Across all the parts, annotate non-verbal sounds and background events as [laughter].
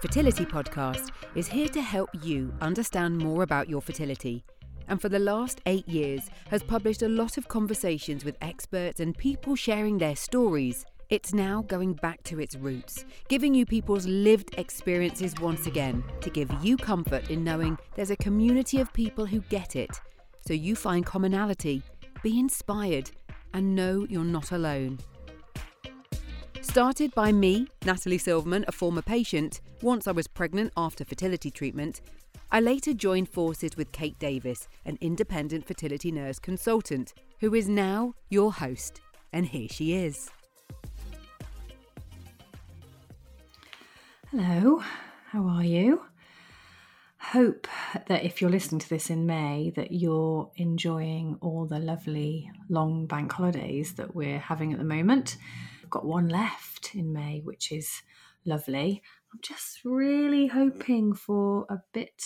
the Fertility Podcast, is here to help you understand more about your fertility. And for the last eight years, has published a lot of conversations with experts and people sharing their stories. It's now going back to its roots, giving you people's lived experiences once again to give you comfort in knowing there's a community of people who get it. So you find commonality, be inspired, and know you're not alone. Started by me, Natalie Silverman, a former patient, once I was pregnant after fertility treatment, I later joined forces with Kate Davis, an independent fertility nurse consultant, who is now your host. And here she is. Hello, how are you? Hope that if you're listening to this in May that you're enjoying all the lovely long bank holidays that we're having at the moment. I've got one left in May, which is lovely. I'm just really hoping for a bit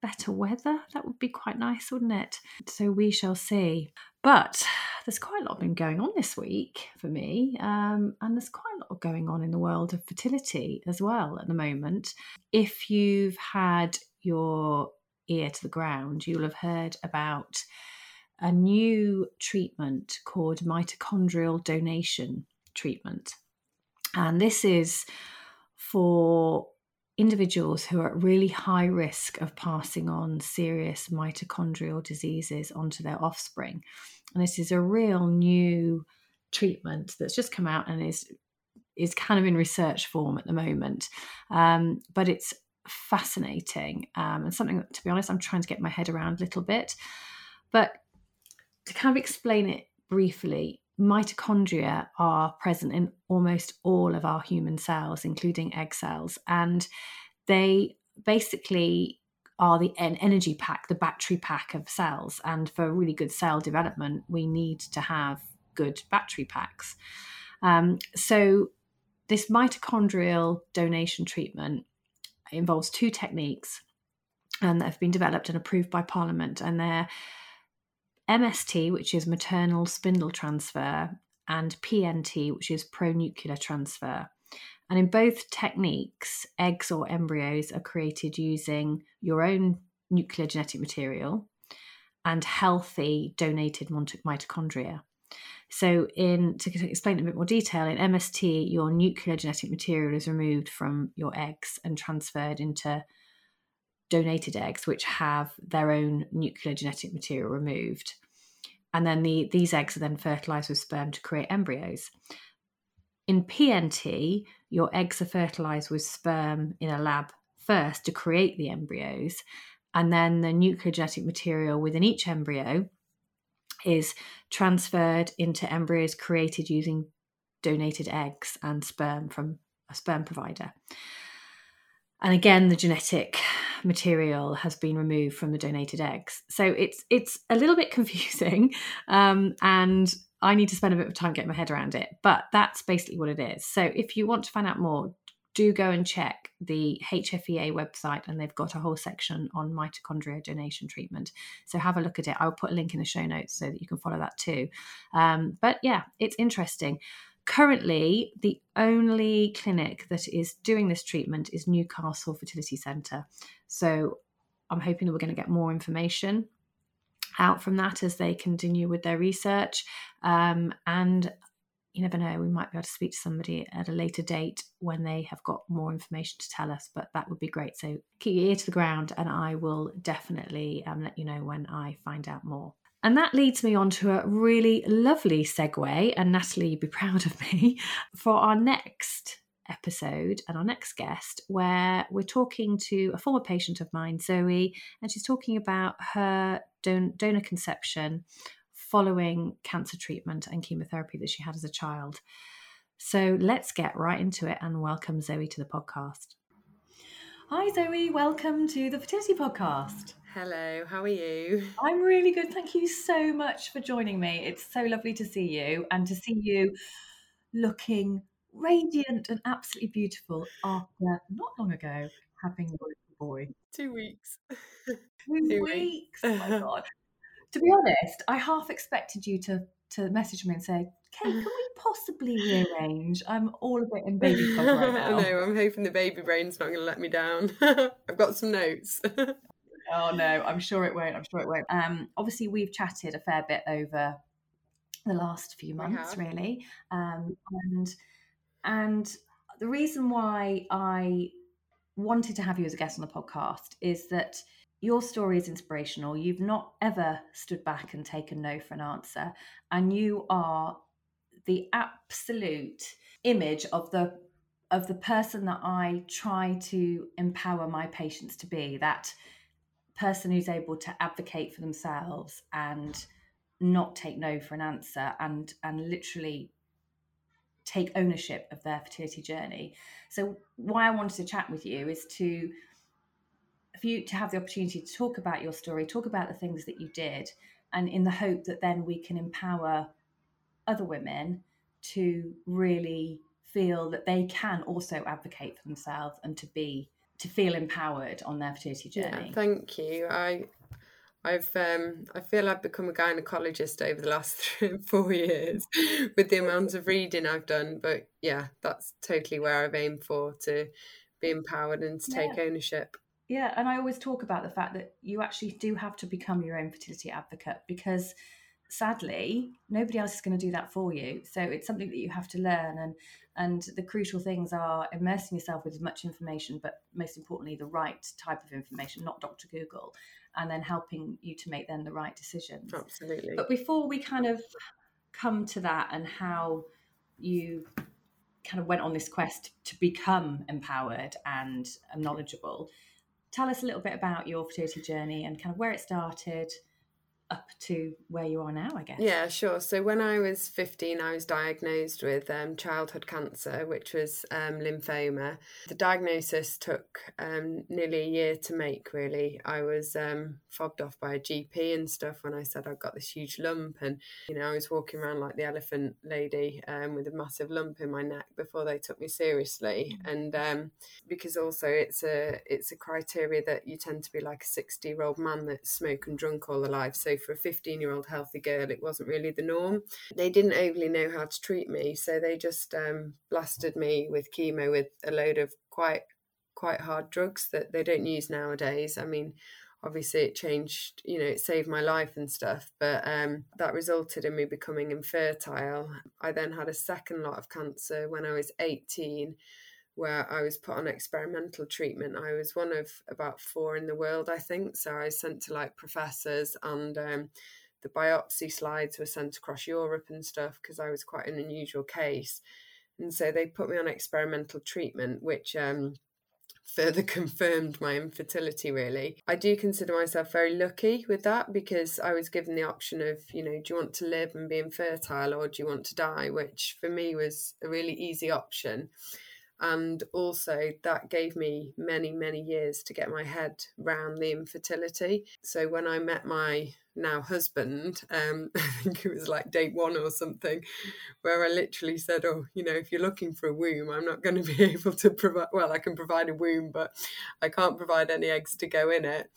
better weather. That would be quite nice, wouldn't it? So we shall see. But there's quite a lot been going on this week for me, um, and there's quite a lot going on in the world of fertility as well at the moment. If you've had your ear to the ground, you'll have heard about a new treatment called mitochondrial donation treatment. And this is for individuals who are at really high risk of passing on serious mitochondrial diseases onto their offspring. And this is a real new treatment that's just come out and is is kind of in research form at the moment. Um, but it's fascinating um, and something that, to be honest, I'm trying to get my head around a little bit. But to kind of explain it briefly, mitochondria are present in almost all of our human cells, including egg cells, and they basically are the energy pack, the battery pack of cells. And for really good cell development, we need to have good battery packs. Um, so, this mitochondrial donation treatment involves two techniques and that have been developed and approved by Parliament, and they're MST, which is maternal spindle transfer, and PNT, which is pronuclear transfer. And in both techniques, eggs or embryos are created using your own nuclear genetic material and healthy donated mitochondria. So, in to explain in a bit more detail, in MST, your nuclear genetic material is removed from your eggs and transferred into donated eggs, which have their own nuclear genetic material removed. And then the, these eggs are then fertilized with sperm to create embryos. In PNT, your eggs are fertilized with sperm in a lab first to create the embryos. And then the nuclear genetic material within each embryo is transferred into embryos created using donated eggs and sperm from a sperm provider. And again, the genetic material has been removed from the donated eggs. So it's it's a little bit [laughs] confusing, um, and I need to spend a bit of time getting my head around it. But that's basically what it is. So if you want to find out more, do go and check the HFEA website, and they've got a whole section on mitochondria donation treatment. So have a look at it. I'll put a link in the show notes so that you can follow that too. Um, but yeah, it's interesting. Currently, the only clinic that is doing this treatment is Newcastle Fertility Centre. So I'm hoping that we're going to get more information out from that as they continue with their research. Um, and you never know, we might be able to speak to somebody at a later date when they have got more information to tell us, but that would be great. So keep your ear to the ground, and I will definitely um, let you know when I find out more. And that leads me on to a really lovely segue, and Natalie, you'd be proud of me, [laughs] for our next episode and our next guest, where we're talking to a former patient of mine, Zoe, and she's talking about her don- donor conception following cancer treatment and chemotherapy that she had as a child. So let's get right into it and welcome Zoe to the podcast. Hi, Zoe. Welcome to the Fertility Podcast. Hello, how are you? I'm really good. Thank you so much for joining me. It's so lovely to see you and to see you looking radiant and absolutely beautiful after not long ago having a little boy. Two weeks. Two, [laughs] Two weeks. weeks. Oh my god. to be honest, I half expected you to to message me and say, Kate, can we possibly rearrange? I'm all a bit in baby fog right [laughs] now. I know, I'm hoping the baby brain's not going to let me down. [laughs] I've got some notes. Oh no, I'm sure it won't. I'm sure it won't. Um, obviously, we've chatted a fair bit over the last few months, really, um, and and the reason why I wanted to have you as a guest on the podcast is that your story is inspirational. You've not ever stood back and taken no for an answer, and you are the absolute image of the of the person that I try to empower my patients to be. That person who's able to advocate for themselves and not take no for an answer and and literally take ownership of their fertility journey. So why I wanted to chat with you is to for you to have the opportunity to talk about your story, talk about the things that you did, and in the hope that then we can empower other women to really feel that they can also advocate for themselves and to be to feel empowered on their fertility journey. Yeah, thank you. I I've um I feel I've become a gynecologist over the last [laughs] three, four years with the amount of reading I've done. But yeah, that's totally where I've aimed for to be empowered and to take yeah. ownership. Yeah, and I always talk about the fact that you actually do have to become your own fertility advocate because sadly nobody else is going to do that for you so it's something that you have to learn and and the crucial things are immersing yourself with as much information but most importantly the right type of information not dr google and then helping you to make then the right decisions. Absolutely. But before we kind of come to that and how you kind of went on this quest to become empowered and knowledgeable tell us a little bit about your fertility journey and kind of where it started up to where you are now, I guess. Yeah, sure. So when I was 15, I was diagnosed with um, childhood cancer, which was um, lymphoma. The diagnosis took um, nearly a year to make, really. I was um, fobbed off by a GP and stuff when I said I've got this huge lump. And, you know, I was walking around like the elephant lady um, with a massive lump in my neck before they took me seriously. Mm-hmm. And um, because also it's a, it's a criteria that you tend to be like a 60 year old man that's smoked and drunk all their life. So for a 15 year old healthy girl, it wasn't really the norm. They didn't overly know how to treat me, so they just um, blasted me with chemo with a load of quite quite hard drugs that they don't use nowadays. I mean, obviously it changed you know it saved my life and stuff but um, that resulted in me becoming infertile i then had a second lot of cancer when i was 18 where I was put on experimental treatment. I was one of about four in the world, I think. So I was sent to like professors, and um, the biopsy slides were sent across Europe and stuff because I was quite an unusual case. And so they put me on experimental treatment, which um, further [laughs] confirmed my infertility, really. I do consider myself very lucky with that because I was given the option of, you know, do you want to live and be infertile or do you want to die? Which for me was a really easy option and also that gave me many many years to get my head round the infertility so when i met my now husband um [laughs] i think it was like date one or something where i literally said oh you know if you're looking for a womb i'm not going [laughs] to be able to provide well i can provide a womb but i can't provide any eggs to go in it.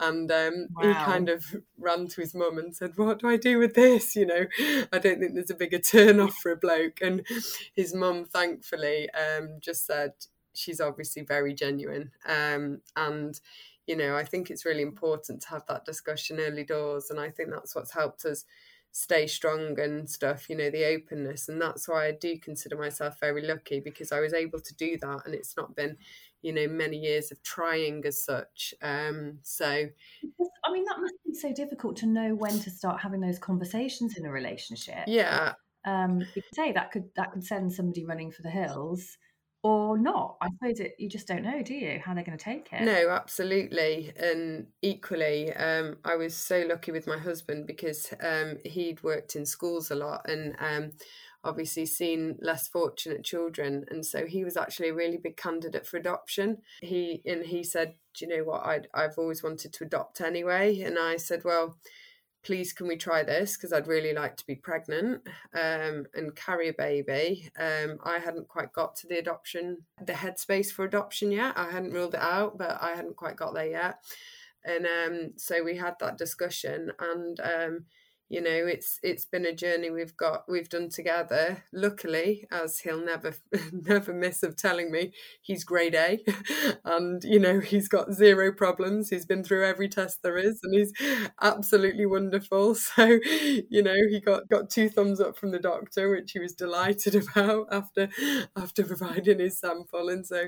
And um wow. he kind of ran to his mum and said what do i do with this? You know i don't think there's a bigger turn off for a bloke. And his mum thankfully um just said she's obviously very genuine um and you know, I think it's really important to have that discussion early doors. And I think that's what's helped us stay strong and stuff, you know, the openness. And that's why I do consider myself very lucky because I was able to do that. And it's not been, you know, many years of trying as such. Um, so, I mean, that must be so difficult to know when to start having those conversations in a relationship. Yeah. Um, you could say that could that could send somebody running for the hills or not. I suppose it, you just don't know, do you, how they're going to take it? No, absolutely. And equally, um, I was so lucky with my husband because um, he'd worked in schools a lot and um, obviously seen less fortunate children. And so he was actually a really big candidate for adoption. He and he said, Do you know what? i I've always wanted to adopt anyway. And I said, Well, please can we try this? Because i'd really like to be pregnant um, and carry a baby. Um, i hadn't quite got to the adoption the headspace for adoption yet. I hadn't ruled it out but i hadn't quite got there yet. And um, so we had that discussion and um, you know it's it's been a journey we've got we've done together. Luckily as he'll never [laughs] never miss of telling me he's grade a [laughs] and you know he's got zero problems. He's been through every test there is and he's absolutely wonderful. [laughs] So you know he got got two thumbs up from the doctor which he was delighted about after after providing his sample. And so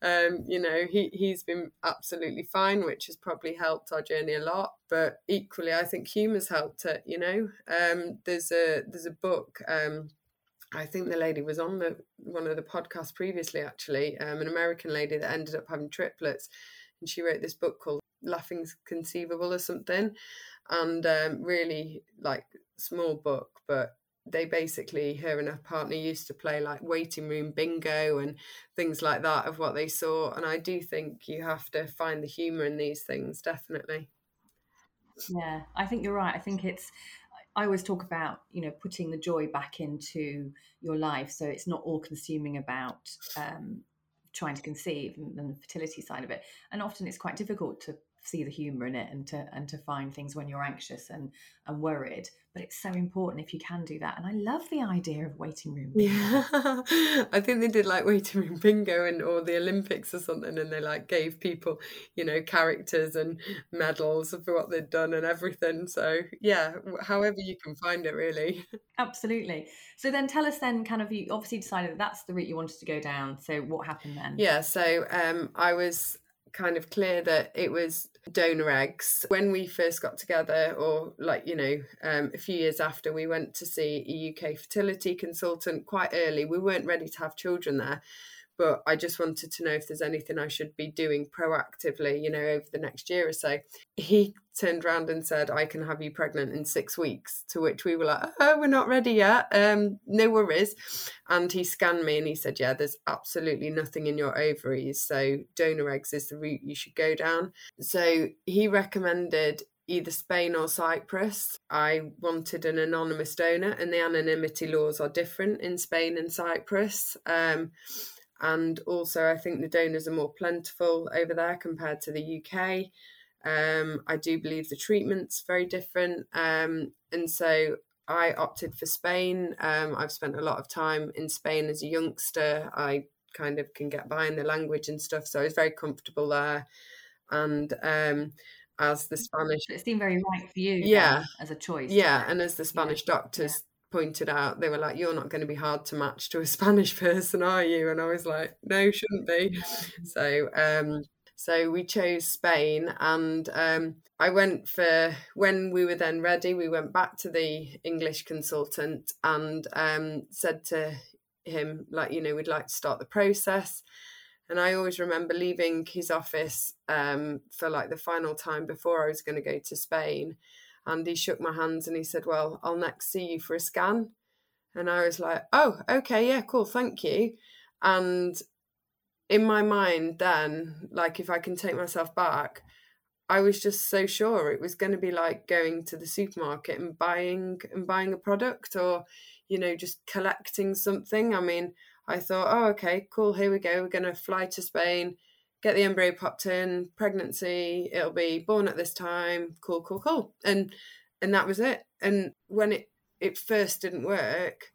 um you know he he's been absolutely fine which has probably helped our journey a lot but equally i think humour's helped it you know? Um, there's a there's a book um, I think the lady was on the one of the podcasts previously actually um, an American lady that ended up having triplets and she wrote this book called Laughing's Conceivable or something and um, really like small book but they basically her and her partner used to play like waiting room bingo and things like that of what they saw and I do think you have to find the humor in these things definitely yeah, I think you're right. I think it's I always talk about you know putting the joy back into your life, so it's not all consuming about um, trying to conceive and, and the fertility side of it. And often it's quite difficult to see the humor in it and to and to find things when you're anxious and and worried but it's so important if you can do that and i love the idea of waiting room bingo. yeah [laughs] i think they did like waiting room bingo and or the olympics or something and they like gave people you know characters and medals for what they'd done and everything so yeah however you can find it really. [laughs] Absolutely. So then tell us then kind of you obviously decided that that's the route you wanted to go down so what happened then? Yeah so um i was kind of clear that it was donor eggs. When we first got together, or like, you know, um, a few years after, we went to see a UK fertility consultant quite early. We weren't ready to have children there but I just wanted to know if there's anything I should be doing proactively, you know, over the next year or so. He turned around and said, I can have you pregnant in six weeks, to which we were like, oh, we're not ready yet. Um, no worries. And he scanned me and he said, yeah, there's absolutely nothing in your ovaries. So donor eggs is the route you should go down. So he recommended either Spain or Cyprus. I wanted an anonymous donor, and the anonymity laws are different in Spain and Cyprus. Um, and also I think the donors are more plentiful over there compared to the UK. Um, I do believe the treatment's very different, um, and so I opted for Spain. Um, I've spent a lot of time in Spain as a youngster. I kind of can get by in the language and stuff, so I was very comfortable there. And um, as the Spanish, it seemed very right for you, yeah, as a choice. Yeah, and as the Spanish yeah. doctors pointed out, they were like, You're not going to be hard to match to a [laughs] Spanish person, are you? And I was like, No, shouldn't be. So, um, so we chose Spain and um, I went for when we were then ready, we went back to the English consultant and um, said to him, like, you know, we'd like to start the process. And I always remember leaving his office um, for like the final time before I was going to go to Spain and he shook my hands and he said, Well, I'll next see you for a scan. And I was like, Oh, okay, yeah, cool, thank you. And in my mind, then, like, if I can take myself back, I was just so sure it was going to be like going to the supermarket and buying and buying a product or, you know, just collecting something. I mean, I thought, oh, okay, cool, here we go. We're going to fly to Spain get the embryo popped in, pregnancy, it'll be born at this time, cool, cool, cool. And and that was it. And when it it first didn't work,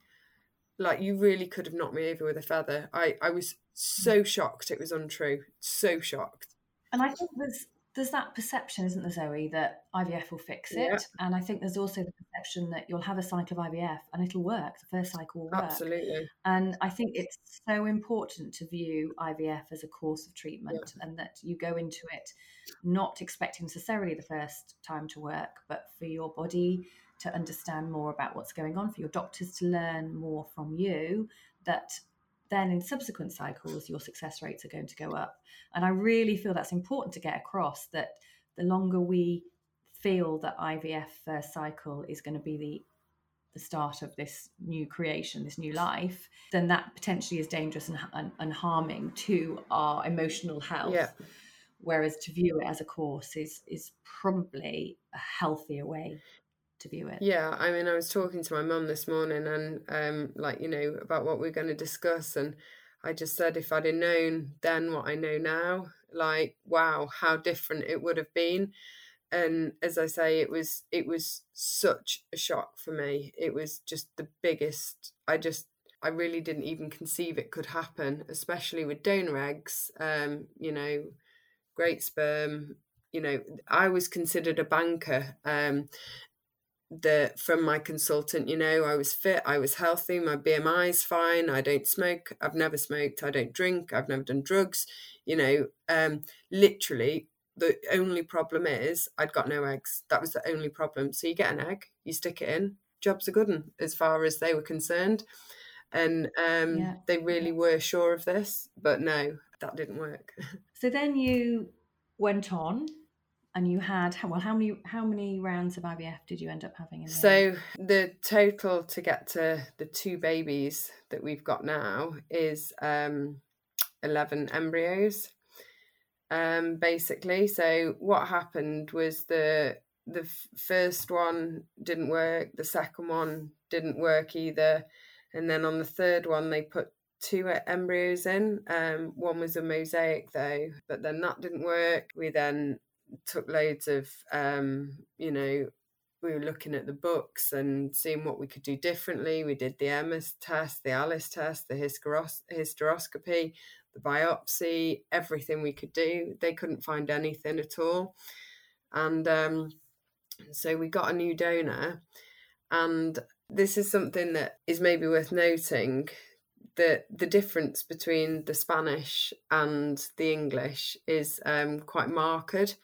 like you really could have knocked me over with a feather. I I was so mm. shocked it was untrue. So shocked. And I think there's there's that perception, isn't there, Zoe, that IVF will fix it. Yeah. And I think there's also the perception that you'll have a cycle of IVF and it'll work. The first cycle will work. Absolutely. And I think it's so important to view IVF as a course of treatment yeah. and that you go into it not expecting necessarily the first time to work, but for your body to understand more about what's going on, for your doctors to learn more from you, that then in subsequent cycles, your success rates are going to go up. And I really feel that's important to get across that the longer we feel that IVF first cycle is going to be the the start of this new creation, this new life, then that potentially is dangerous and, and, and harming to our emotional health. Yeah. Whereas to view it as a course is is probably a healthier way to view it. Yeah, I mean, I was talking to my mum this morning and, um, like, you know, about what we're going to discuss. And I just said, if I'd have known then what I know now, like, wow, how different it would have been. and as I say, it was it was such a shock for me. It was just the biggest. I just I really didn't even conceive it could happen, especially with donor eggs. Um, you know, great sperm. You know, I was considered a banker. Um, the from my consultant, you know, I was fit, I was healthy, my BMI is fine, I don't smoke, I've never smoked, I don't drink, I've never done drugs. You know, um, literally the only problem is I'd got no eggs. That was the only problem. So you get an egg, you stick it in, job's a good as far as they were concerned. And um, yeah. they really were sure of this, but no, that didn't work. [laughs] So then you went on and you had well how many how many rounds of IVF did you end up having? The so end? the total to get to the two babies that we've got now is um, eleven embryos um, basically. So what happened was the the f- first one didn't work, the second one didn't work either, and then on the third one they put two embryos in. Um, one was a mosaic though, but then that didn't work. We then took loads of um, you know we were looking at the books and seeing what we could do differently. We did the Emma's test, the ALICE test, the hysteros- hysteroscopy, the biopsy, everything we could do. They couldn't find anything at all. And um, so we got a new donor. And this is something that is maybe worth noting that the difference between the Spanish and the English is um, quite marked.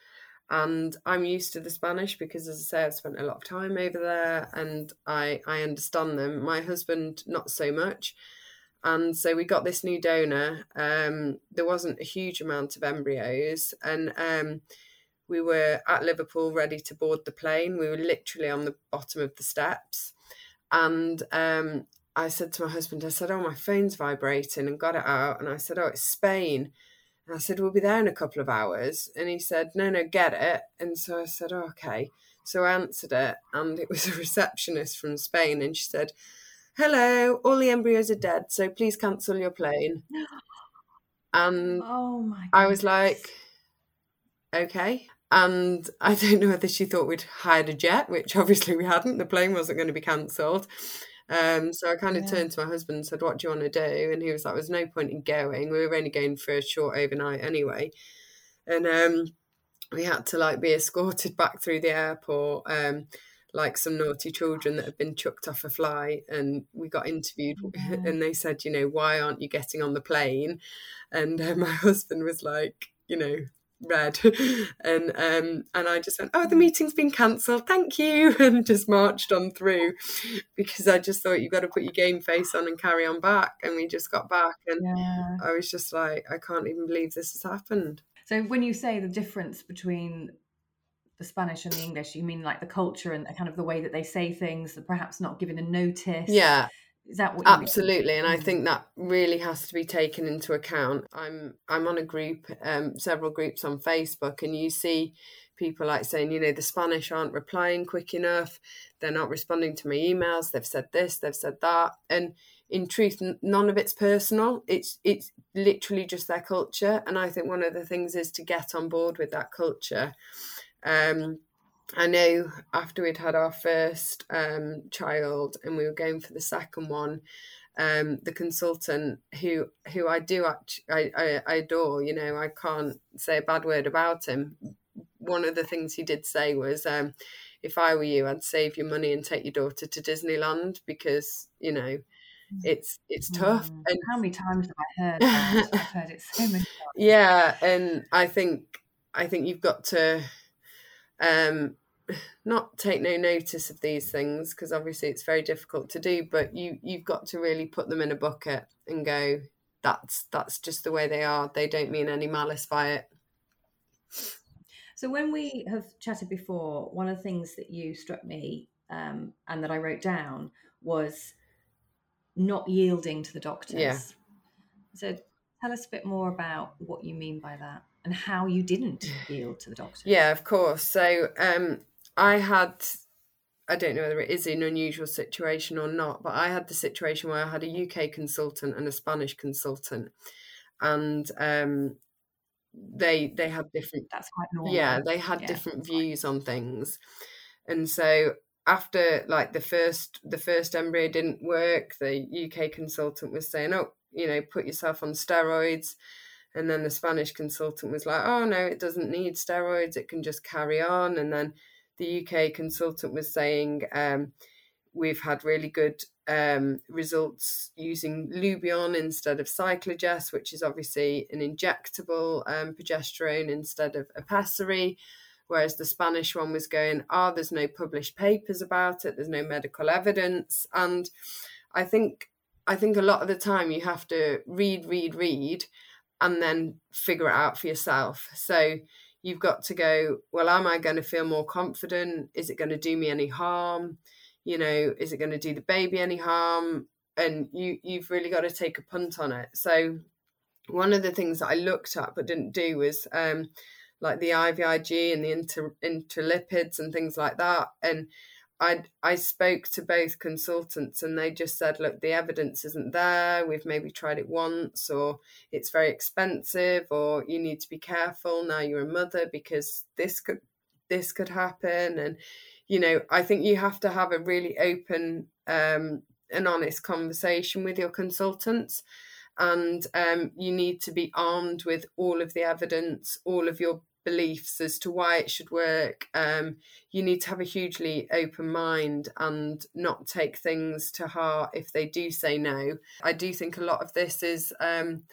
And I'm used to the Spanish because, as I say, I've spent a lot of time over there and I, I understand them. My husband, not so much and so we got this new donor. Um, there wasn't a huge amount of embryos, and um, we were at Liverpool ready to board the plane. We were literally on the bottom of the steps, and um, I said to my husband, I said, "Oh, my phone's vibrating," and got it out, and I said, "Oh, it's Spain." And I said, "We'll be there in a couple of hours," and he said, "No, no, get it." And so I said, oh, "Okay." So I answered it, and it was a [laughs] receptionist from Spain, and she said hello, all the embryos are dead, so please cancel your plane. [gasps] And oh my I was like, okay. And I [laughs] don't know whether she thought we'd hired a jet, which obviously we hadn't. The plane wasn't going to be cancelled. Um, so I kind of yeah. turned to my husband and said, What do you want to do? And he was like, There's no point in going. We were only going for a short overnight anyway. And um, we had to like be escorted back through the airport. Um, like some naughty children that have been chucked off a flight and we got interviewed [laughs] yeah. and they said you know why aren't you getting on the plane and uh, [laughs] my husband was like you know red [laughs] and um and I just went oh the meeting's been cancelled thank you [laughs] and just marched on through because I just thought you've got to put your game face on and carry on back and we just got back and yeah. I was just like I can't even believe this has happened so when you say the difference between the Spanish and the English, you mean like the culture and the, kind of the way that they say things, perhaps not giving a notice? Yeah. Is that what absolutely? And I mm. think that really has to be taken into account. I'm I'm on a group, um, several groups on Facebook, and you see people like saying, you know, the Spanish aren't replying quick enough, they're not responding to my emails, they've said this, they've said that, and in truth, none of it's personal. It's it's literally just their culture, and I think one of the things is to get on board with that culture um, I know after we'd had our first um, child and we were going for the second one, um, the consultant who who I do act, I, I, I adore, you know, I can't say a bad word about him. One of the things he did say was, um, if I were you, I'd save your money and take your daughter to Disneyland because you know it's it's tough. Mm. And how many times have I heard [laughs] that? I've heard it so many times. Yeah, and I think I think you've got to um, not take no notice of these things because obviously it's very difficult to do but you you've got to really put them in a bucket and go that's that's just the way they are they don't mean any malice by it so when we have chatted before one of the things that you struck me um, and that i wrote down was not yielding to the doctors yeah so tell us a bit more about what you mean by that and how you didn't [sighs] yield to the doctor. Yeah, of course. So um, I had, I don't know whether it is an unusual situation or not, but I had the situation where I had a UK consultant and a Spanish consultant. And um, they they had different that's quite normal. Yeah they had yeah, different views on things. And so after like the first the first embryo didn't work the uk consultant was saying oh you know put yourself on steroids. And then the spanish consultant was like oh no it doesn't need steroids it can just carry on. And then the uk consultant was saying um, we've had really good um, results using Lubion instead of Cyclogest, which is obviously an injectable um, progesterone instead of a pessary. Whereas the Spanish one was going, ah, oh, there's no published papers about it, there's no medical evidence. And I think I think a lot of the time you have to read, read, read, and then figure it out for yourself. So you've got to go, well, am I going to feel more confident? Is it going to do me any harm? you know is it going to do the baby any harm and you you've really got to take a punt on it so one of the things that i looked at but didn't do was um like the ivig and the inter, intralipids and things like that and I I spoke to both consultants and they just said, look, the evidence isn't there. We've maybe tried it once, or it's very expensive, or you need to be careful now you're a mother because this could this could happen. And you know, I think you have to have a really open um, and honest conversation with your consultants. And um, you need to be armed with all of the evidence, all of your beliefs as to why it should work. Um, you need to have a hugely open mind and not take things to heart if they do say no. I do think a lot of this is um,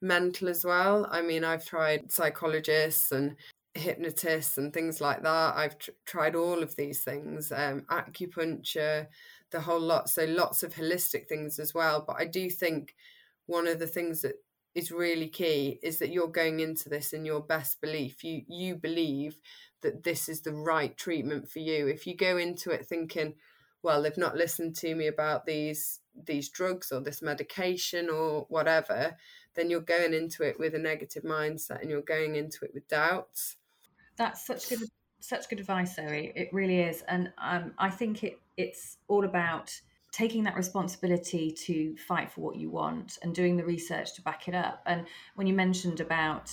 mental as well. I mean, I've tried psychologists and hypnotists and things like that. I've tr- tried all of these things, um, acupuncture, the whole lot. So lots of holistic things as well. But I do think one of the things that is really key is that you're going into this in your best belief. You you believe that this is the right treatment for you. If you go into it thinking, well, they've not listened to me about these these drugs or this medication or whatever, then you're going into it with a negative mindset and you're going into it with doubts. That's such good such good advice, Zoe. It really is, and um, I think it it's all about taking that responsibility to fight for what you want and doing the research to back it up. And when you mentioned about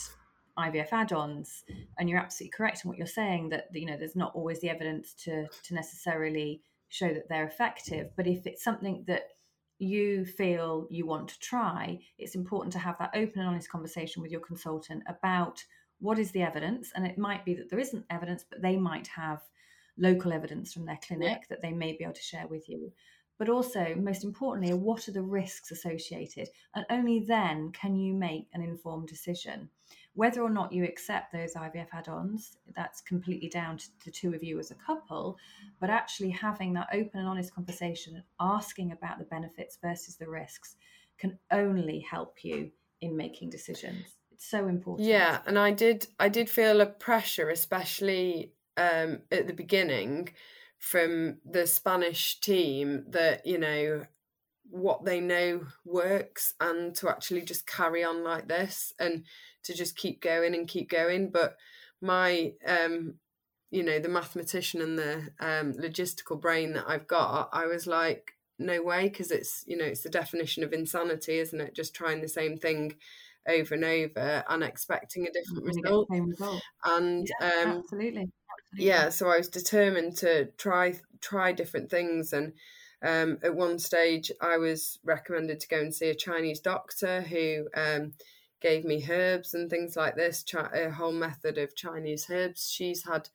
IVF add-ons, and you're absolutely correct in what you're saying that you know there's not always the evidence to to necessarily show that they're effective. But if it's something that you feel you want to try, it's important to have that open and honest conversation with your consultant about what is the evidence. And it might be that there isn't evidence, but they might have local evidence from their clinic yeah. that they may be able to share with you. But also, most importantly, what are the risks associated? And only then can you make an informed decision. Whether or not you accept those IVF add ons, that's completely down to the two of you as a couple. But actually, having that open and honest conversation, asking about the benefits versus the risks, can only help you in making decisions. It's so important. Yeah, and I did I did feel a pressure, especially um, at the beginning, from the Spanish team that you know what they know works and to actually just carry on like this and to just keep going and keep going. But my, um, you know, the mathematician and the um, logistical brain that I've got, I was like, no way, because it's, you know, it's the definition of insanity, isn't it? Just trying the same thing over and over and expecting a different result. result. And yeah, um, absolutely. Yeah, so I was determined to try try different things and um, at one stage, I was recommended to go and see a Chinese doctor who um, gave me herbs and things like this, a whole method of Chinese herbs. She's had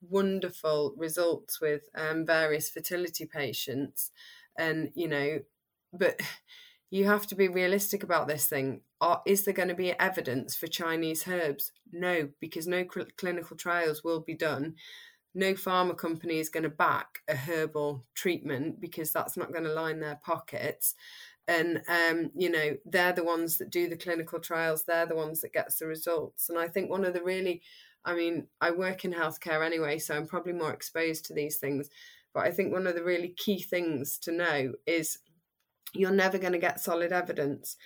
wonderful results with um, various fertility patients. And, you know, but [laughs] you have to be realistic about this thing. Are, is there going to be evidence for Chinese herbs? No, because no cl- clinical trials will be done. No pharma company is going to back a herbal treatment because that's not going to line their pockets. And um, you know they're the ones that do the clinical trials. They're the ones that gets the results. And i think one of the really i mean i work in healthcare anyway so i'm probably more exposed to these things. But i think one of the really key things to know is you're never going to get solid evidence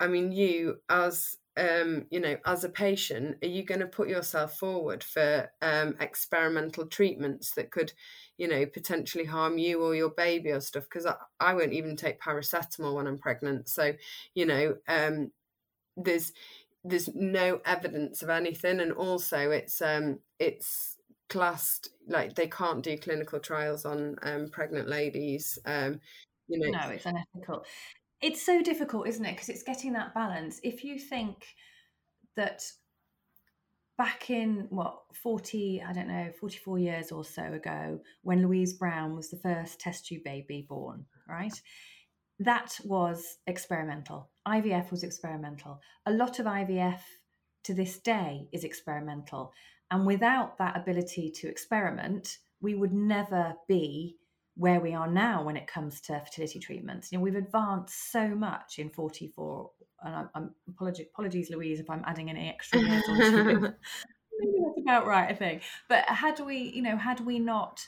i mean you as um, you know, as a patient, are you going to put yourself forward for um, experimental treatments that could, you know, potentially harm you or your baby or stuff? Because I, I won't even take paracetamol when I'm pregnant. So, you know, um, there's there's no evidence of anything, and also it's um, it's classed like they can't do clinical trials on um, pregnant ladies. Um, you know, no, it's unethical. It's so difficult, isn't it? Because it's getting that balance. If you think that back in what 40 i don't know 44 years or so ago when louise brown was the first test tube baby born right that was experimental ivf was experimental a lot of ivf to this day is experimental and without that ability to experiment we would never be where we are now when it comes to fertility treatments you know we've advanced so much in 44 and I'm, I'm apologies, apologies, Louise, if I'm adding any extra onto. [laughs] [laughs] Maybe that's about right, I think. But had we, you know, had we not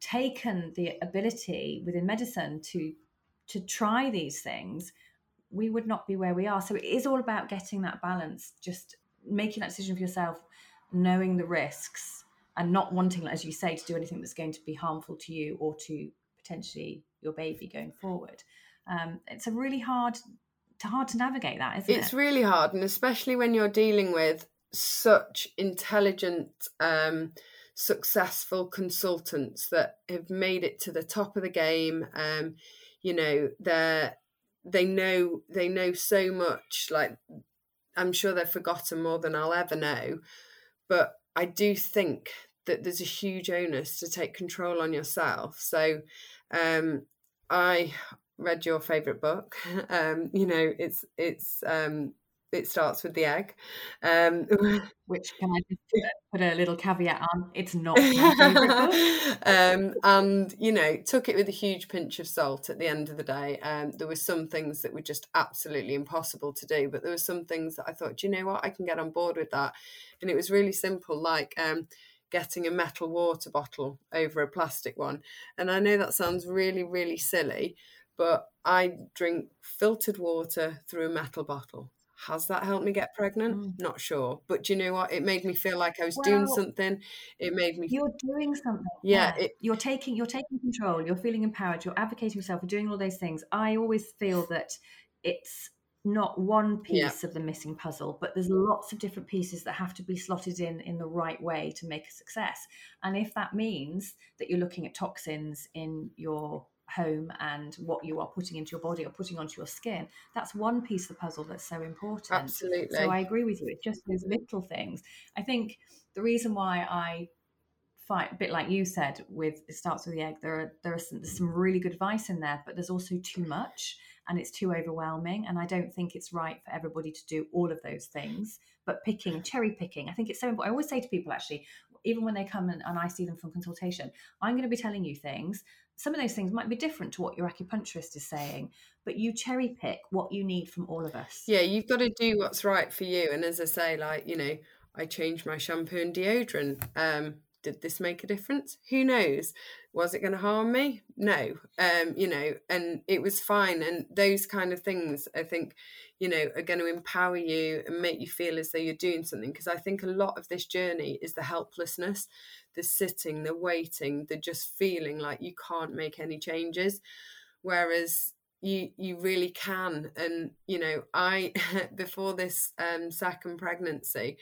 taken the ability within medicine to to try these things, we would not be where we are. So it is all about getting that balance, just making that decision for yourself, knowing the risks, and not wanting, as you say, to do anything that's going to be harmful to you or to potentially your baby going forward. Um, it's a really hard hard to navigate that, isn't it's it? It's really hard, and especially when you're dealing with such intelligent, um, successful consultants that have made it to the top of the game. Um, you know, they're they know they know so much. Like I'm sure they've forgotten more than I'll ever know, but I do think that there's a huge onus to take control on yourself. So um, I read your favorite book. [laughs] Um, you know, it's it's um, it starts with the egg. Um, Which can I just put a [laughs] little caveat on? It's not my favorite book. [laughs] um, and you know, took it with a huge pinch of salt. At the end of the day, um, there were some things that were just absolutely impossible to do, but there were some things that I thought, do you know what, I can get on board with that. And it was really simple, like. Um, getting a metal water bottle over a plastic one. And I know that sounds really, really silly, but I drink filtered water through a metal bottle. Has that helped me get pregnant? Mm. Not sure. But do you know what? It made me feel like I was well, doing something. It made me You're doing something. Yeah. yeah. It, you're taking you're taking control, you're feeling empowered, you're advocating yourself, you're doing all those things. I always feel that it's not one piece yeah. of the missing puzzle, but there's lots of different pieces that have to be slotted in in the right way to make a success. And if that means that you're looking at toxins in your home and what you are putting into your body or putting onto your skin that's one piece of the puzzle that's so important absolutely so i agree with you it's just those little things i think the reason why i fight a bit like you said with it starts with the egg there are there are some, some really good advice in there but there's also too much and it's too overwhelming and i don't think it's right for everybody to do all of those things but picking cherry picking i think it's so important i always say to people actually even when they come and, and i see them from consultation i'm going to be telling you things some of those things might be different to what your acupuncturist is saying, but you cherry pick what you need from all of us. Yeah, you've got to do what's right for you. And as I say, like, you know, I changed my shampoo and deodorant. Um, did this make a difference? Who knows? Was it going to harm me? No. Um, you know, and it was fine. And those kind of things, I think, you know, are going to empower you and make you feel as though you're doing something. Because I think a lot of this journey is the helplessness the sitting, the waiting, the just feeling like you can't make any changes. Whereas you you really can. And you know, I [laughs] before this um, second pregnancy,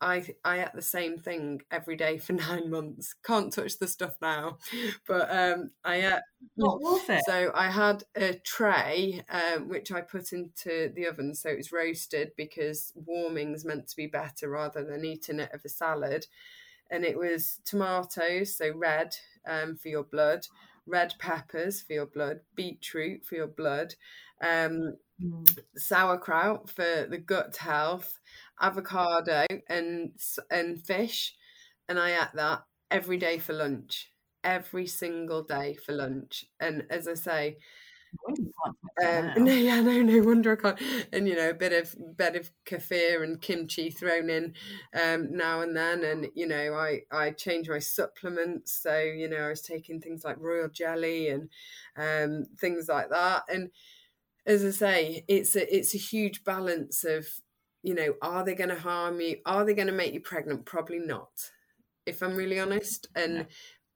I I ate the same thing every day for [laughs] nine months. Can't touch the stuff now, but um, I ate. [laughs] What was it? So I had a tray um, which I put into the oven, so it was roasted because warming's meant to be better rather than eating it of a salad and it was tomatoes, so red um, for your blood, red peppers for your blood, beetroot for your blood, um, mm. sauerkraut for the gut health, avocado and and fish, and I ate that every day for lunch, every single day for lunch. And as I say, um, [laughs] no, yeah, no, no wonder I can't. And you know, a bit of bit of kefir and kimchi thrown in um, now and then, and you know, I I change my supplements. So you know, I was taking things like royal jelly and um, things like that. And as I say, it's a it's a huge balance of you know, are they going to harm you? Are they going to make you pregnant? Probably not, if I'm really honest. And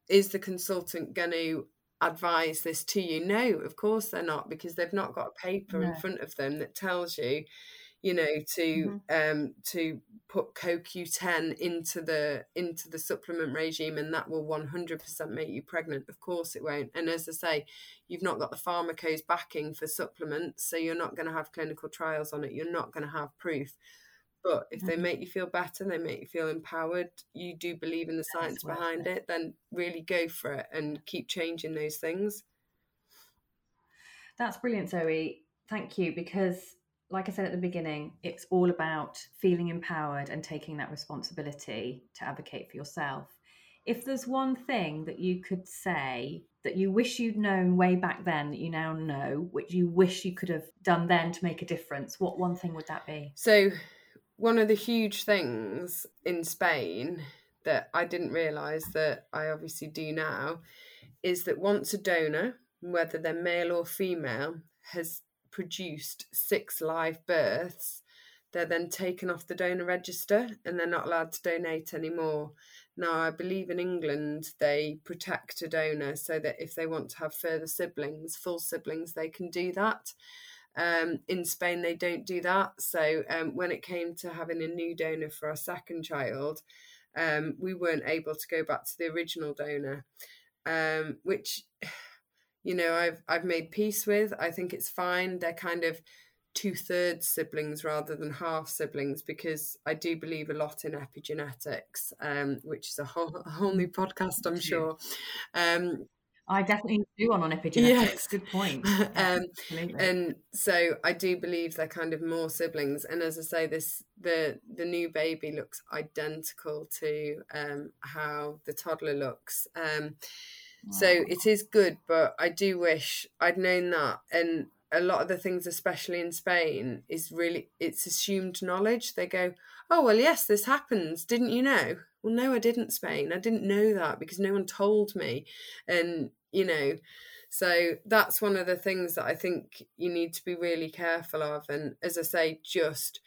is the consultant going to advise this to you. No, of course they're not, because they've not got a paper no. in front of them that tells you, you know to mm-hmm. um to put CoQ10 into the into the supplement regime and that will 100% make you pregnant of course it won't and as I say you've not got the pharmacos backing for supplements so you're not going to have clinical trials on it you're not going to have proof but if they mm-hmm. make you feel better they make you feel empowered you do believe in the science behind it. it then really go for it and keep changing those things that's brilliant zoe thank you because like I said at the beginning, it's all about feeling empowered and taking that responsibility to advocate for yourself. If there's one thing that you could say that you wish you'd known way back then that you now know, which you wish you could have done then to make a difference, what one thing would that be? So, one of the huge things in Spain that I didn't realize that I obviously do now is that once a donor, whether they're male or female, has produced six live births, they're then taken off the donor register and they're not allowed to donate anymore. Now, I believe in England they protect a donor so that if they want to have further siblings, full siblings, they can do that. Um, in Spain, they don't do that. So, um, when it came to having a new donor for our second child, um, we weren't able to go back to the original donor, um, which you know I've I've made peace with. I think it's fine. They're kind of two thirds siblings rather than half siblings because I do believe a lot in epigenetics, um, which is a whole a whole new podcast, I'm sure. Um, I definitely do one on epigenetics. Yes. Good point. [laughs] um, and so I do believe they're kind of more siblings. And as I say, this the the new baby looks identical to um, how the toddler looks. Um, so it is good, but I do wish I'd known that. And a lot of the things, especially in Spain, is really it's assumed knowledge. They go, "Oh well, yes, this happens. Didn't you know?" Well, no, I didn't. Spain, I didn't know that because no one told me, and you know. So that's one of the things that I think you need to be really careful of. And as I say, just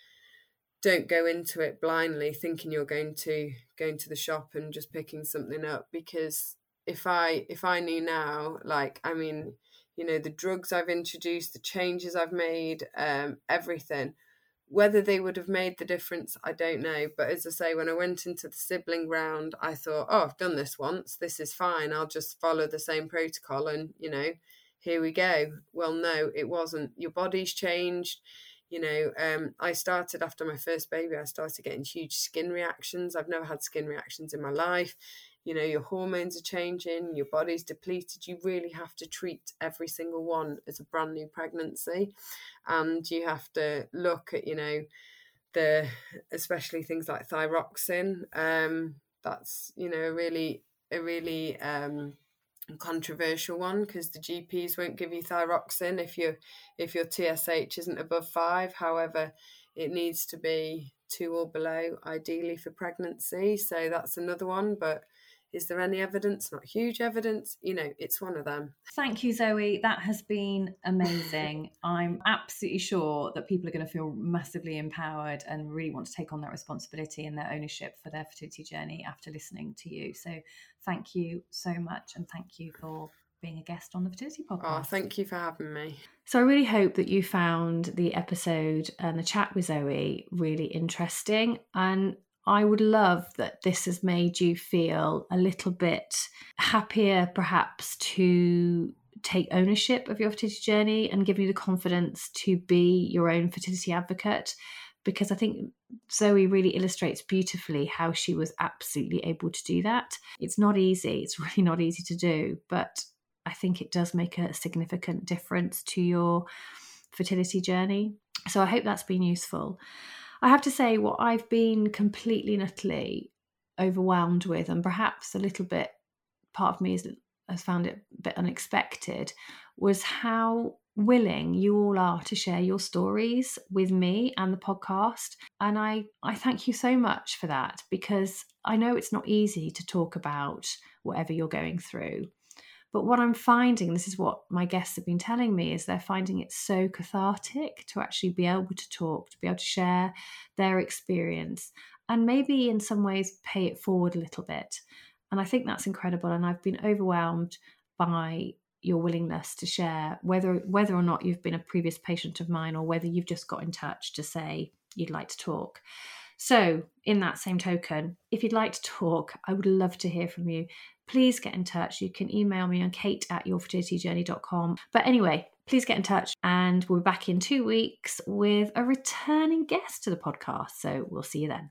don't go into it blindly thinking you're going to going to the shop and just picking something up because if I if I knew now, like I mean, you know, the drugs I've introduced, the changes I've made, um, everything. Whether they would have made the difference, I don't know. But as I say, when I went into the sibling round, I thought, oh, I've done this once. This is fine. I'll just follow the same protocol and, you know, here we go. Well, no, it wasn't. Your body's changed. You know, um, I started after my first baby, I started getting huge skin reactions. I've never had skin reactions in my life you know your hormones are changing your body's depleted you really have to treat every single one as a brand new pregnancy. And you have to look at you know the especially things like thyroxine um that's you know a really a really um controversial one because the GPs won't give you thyroxine if you if your TSH isn't above 5 however it needs to be 2 or below ideally for pregnancy. So that's another one but is there any evidence? Not huge evidence. You know, it's one of them. Thank you, Zoe. That has been amazing. [laughs] I'm absolutely sure that people are going to feel massively empowered and really want to take on that responsibility and their ownership for their fertility journey after listening to you. So, thank you so much. And thank you for being a guest on the Fertility oh, Podcast. Oh, thank you for having me. So, I really hope that you found the episode and the chat with Zoe really interesting. And I would love that this has made you feel a little bit happier, perhaps, to take ownership of your fertility journey and give you the confidence to be your own fertility advocate. Because I think Zoe really illustrates beautifully how she was absolutely able to do that. It's not easy, it's [laughs] really not easy to do, but I think it does make a significant difference to your fertility journey. So I hope that's been useful. I have to say, what I've been completely and utterly overwhelmed with, and perhaps a little bit part of me has, has found it a bit unexpected, was how willing you all are to share your stories with me and the podcast. And i i thank you so much for that because i know it's not easy to talk about whatever you're going through but what I'm finding, this is what my guests have been telling me, is they're finding it so cathartic to actually be able to talk, to be able to share their experience, and maybe in some ways pay it forward a little bit. And I think that's incredible. And I've been overwhelmed by your willingness to share whether whether or not you've been a previous patient of mine or whether you've just got in touch to say you'd like to talk. So, in that same token, if you'd like to talk, I would love to hear from you. Please get in touch. You can email me on kate at yourfertilityjourney.com. But anyway, please get in touch and we'll be back in two weeks with a returning guest to the podcast. So, we'll see you then.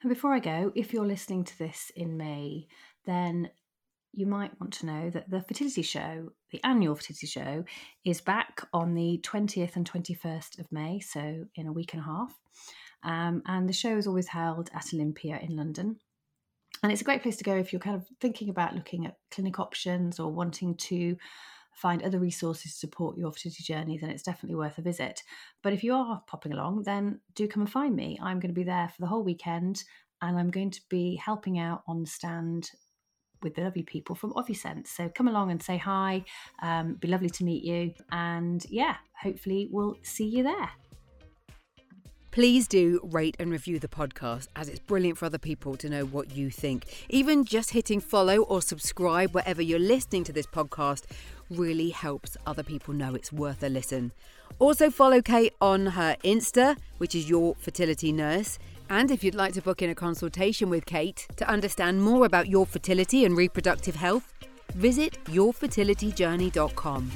And before I go, if you're listening to this in May, then you might want to know that the fertility show, the annual fertility show, is back on the 20th and 21st of May, so in a week and a half. Um, and the show is always held at Olympia in London. And it's a great place to go if you're kind of thinking about looking at clinic options or wanting to find other resources to support your fertility journey, then it's definitely worth a visit. But if you are popping along, then do come and find me. I'm going to be there for the whole weekend and I'm going to be helping out on the stand with the lovely people from Ovusense. So come along and say hi. Um, be lovely to meet you. And yeah, hopefully we'll see you there. Please do rate and review the podcast as it's brilliant for other people to know what you think. Even just hitting follow or subscribe wherever you're listening to this podcast really helps other people know it's worth a listen. Also, follow Kate on her Insta, which is Your Fertility Nurse. And if you'd like to book in a consultation with Kate to understand more about your fertility and reproductive health, visit yourfertilityjourney.com.